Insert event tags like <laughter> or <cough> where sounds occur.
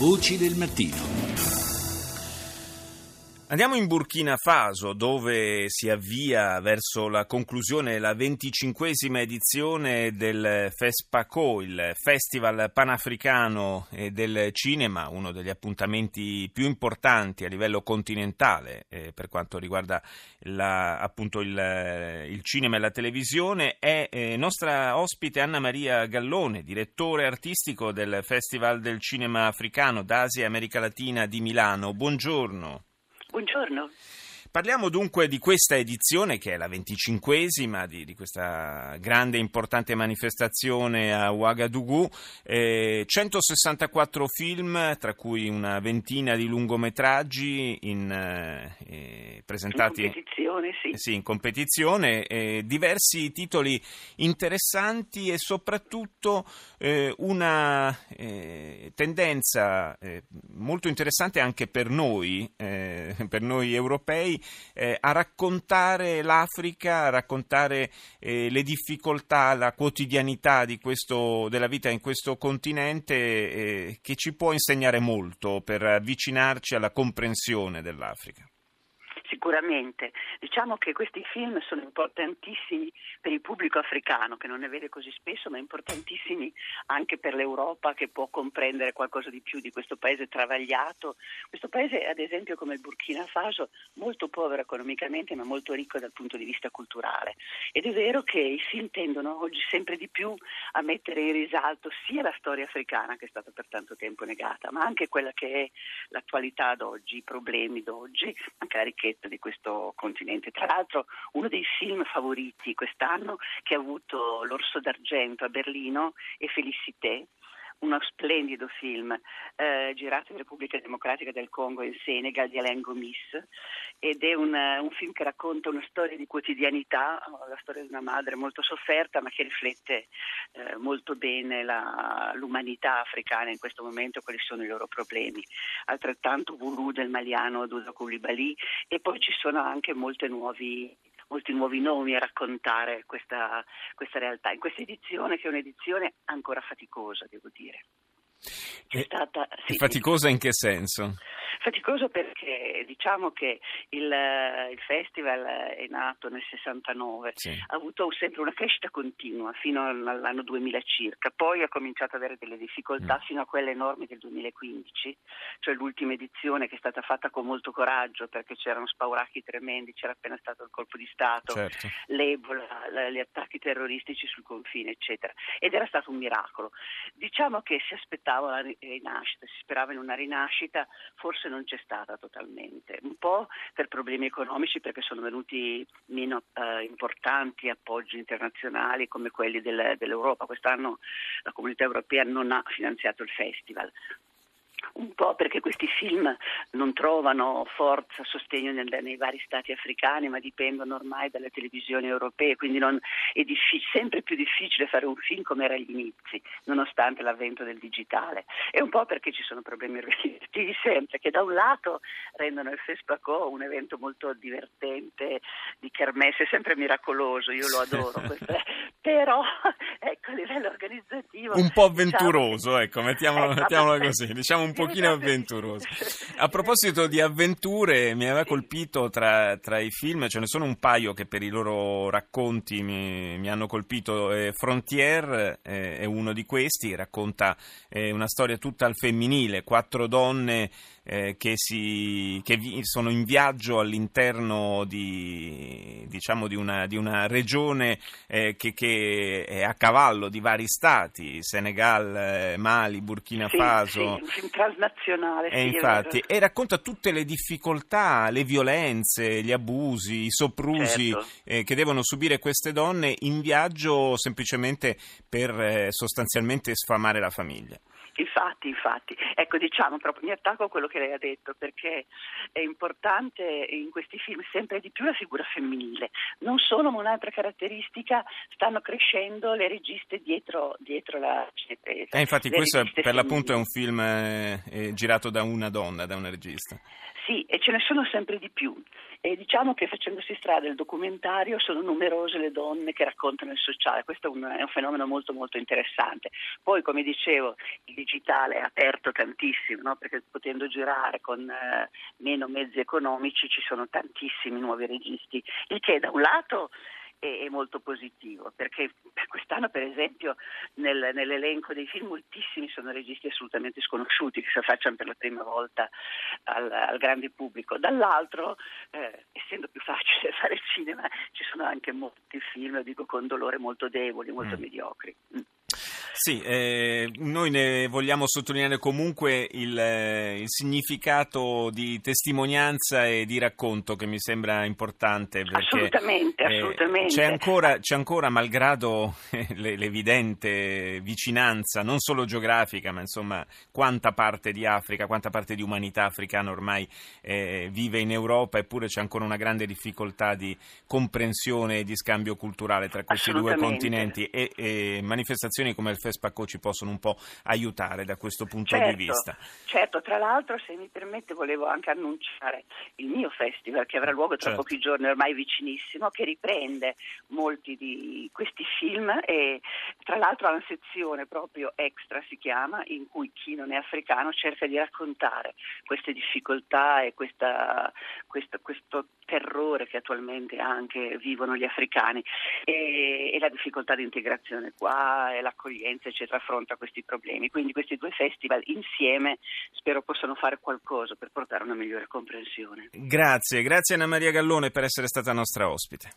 Voci del mattino. Andiamo in Burkina Faso dove si avvia verso la conclusione la venticinquesima edizione del FESPACO, il Festival Panafricano del Cinema, uno degli appuntamenti più importanti a livello continentale eh, per quanto riguarda la, appunto il, il, cinema e la televisione. È eh, nostra ospite Anna Maria Gallone, direttore artistico del Festival del Cinema Africano d'Asia e America Latina di Milano. Buongiorno. Buongiorno. Parliamo dunque di questa edizione che è la venticinquesima di, di questa grande e importante manifestazione a Ouagadougou, eh, 164 film, tra cui una ventina di lungometraggi in, eh, presentati in competizione, sì. Sì, in competizione eh, diversi titoli interessanti e soprattutto eh, una eh, tendenza eh, molto interessante anche per noi, per noi europei, eh, a raccontare l'Africa, a raccontare eh, le difficoltà, la quotidianità questo, della vita in questo continente eh, che ci può insegnare molto per avvicinarci alla comprensione dell'Africa. Sicuramente, diciamo che questi film sono importantissimi per il pubblico africano che non ne vede così spesso, ma importantissimi anche per l'Europa che può comprendere qualcosa di più di questo paese travagliato. Questo paese, ad esempio, come il Burkina Faso, molto povero economicamente ma molto ricco dal punto di vista culturale. Ed è vero che i film tendono oggi sempre di più a mettere in risalto sia la storia africana che è stata per tanto tempo negata, ma anche quella che è l'attualità d'oggi, i problemi d'oggi, anche la ricchezza di questo continente. Tra l'altro uno dei film favoriti quest'anno che ha avuto l'Orso d'Argento a Berlino è Felicité, uno splendido film eh, girato in Repubblica Democratica del Congo in Senegal di Alain Gomis ed è un, un, film che racconta una storia di quotidianità, la storia di una madre molto sofferta ma che riflette eh, molto bene la, l'umanità africana in questo momento, quali sono i loro problemi. Altrettanto Vulu del Maliano Dudo Koulibaly e poi ci sono anche molti nuovi molti nuovi nomi a raccontare questa, questa realtà. In questa edizione, che è un'edizione ancora faticosa, devo dire. È, stata, sì, è faticosa in che senso? Faticoso perché diciamo che il, il festival è nato nel 69, sì. ha avuto sempre una crescita continua fino all'anno 2000 circa, poi ha cominciato ad avere delle difficoltà mm. fino a quelle enormi del 2015, cioè l'ultima edizione che è stata fatta con molto coraggio perché c'erano spauracchi tremendi, c'era appena stato il colpo di Stato, certo. l'Ebola, gli attacchi terroristici sul confine, eccetera. Ed era stato un miracolo. Diciamo che si aspettava la rinascita, si sperava in una rinascita, forse non c'è stata totalmente, un po' per problemi economici perché sono venuti meno eh, importanti appoggi internazionali come quelli del, dell'Europa. Quest'anno la comunità europea non ha finanziato il festival, un po' perché questi film non trovano forza, sostegno nel, nei vari stati africani, ma dipendono ormai dalle televisioni europee, quindi non, è sempre più difficile fare un film come era agli inizi, nonostante l'avvento del digitale. E un po' perché ci sono problemi organizzativi sempre, che da un lato rendono il FESPACO un evento molto divertente, di kermesse, sempre miracoloso, io lo adoro, <laughs> però ecco, a livello organizzativo... Un po' avventuroso, diciamo, ecco, mettiamolo, <laughs> ecco, mettiamolo così, diciamo un pochino avventuroso. <laughs> A proposito di avventure, mi aveva colpito tra, tra, i film, ce ne sono un paio che per i loro racconti mi, mi hanno colpito. Eh, Frontier eh, è uno di questi, racconta eh, una storia tutta al femminile, quattro donne eh, che, si, che vi, sono in viaggio all'interno di, diciamo, di, una, di una, regione eh, che, che, è a cavallo di vari stati, Senegal, eh, Mali, Burkina sì, Faso. Sì, transnazionale. E, sì, infatti, e racconta tutte le difficoltà, le violenze, gli abusi, i soprusi certo. Eh, che devono subire queste donne in viaggio semplicemente per eh, sostanzialmente sfamare la famiglia. Infatti, infatti, ecco diciamo proprio, mi attacco a quello che lei ha detto perché è importante in questi film sempre di più la figura femminile, non solo ma un'altra caratteristica, stanno crescendo le registe dietro, dietro la cinepresa. Eh, infatti questo per femminili. l'appunto è un film eh, girato da una donna, da una regista. Sì, e ce ne sono sempre di più. E diciamo che facendosi strada il documentario sono numerose le donne che raccontano il sociale, questo è un, è un fenomeno molto molto interessante. Poi come dicevo il digitale è aperto tantissimo, no? perché potendo girare con eh, meno mezzi economici ci sono tantissimi nuovi registi, il che da un lato è, molto positivo, perché quest'anno per esempio nel, nell'elenco dei film moltissimi sono registi assolutamente sconosciuti che si affacciano per la prima volta al, al grande pubblico. Dall'altro, eh, essendo più facile <laughs> fare cinema, ci sono anche molti film, dico con dolore, molto deboli, molto mm. mediocri. Mm. Sì, eh, noi ne vogliamo sottolineare comunque il, eh, il, significato di testimonianza e di racconto che mi sembra importante. Perché, assolutamente, eh, assolutamente. C'è, ancora, c'è ancora, malgrado <laughs> l'evidente vicinanza, non solo geografica, ma insomma quanta parte di Africa, quanta parte di umanità africana ormai eh, vive in Europa, eppure c'è ancora una grande difficoltà di comprensione e di scambio culturale tra questi due continenti e, e manifestazioni come il FESPACO ci possono un po' aiutare da questo punto certo, di vista. Certo, tra l'altro se mi permette volevo anche annunciare il mio festival che avrà luogo tra certo. pochi giorni, ormai vicinissimo, che riprende molti di questi film e tra l'altro ha una sezione proprio extra si chiama in cui chi non è africano cerca di raccontare queste difficoltà e questa, questa, questo terrore che attualmente anche vivono gli africani e, e la difficoltà di integrazione qua e l'accoglienza eccetera affronta questi problemi. Quindi questi due festival insieme spero possano fare qualcosa per portare una migliore comprensione. Grazie, grazie Anna Maria Gallone per essere stata nostra ospite.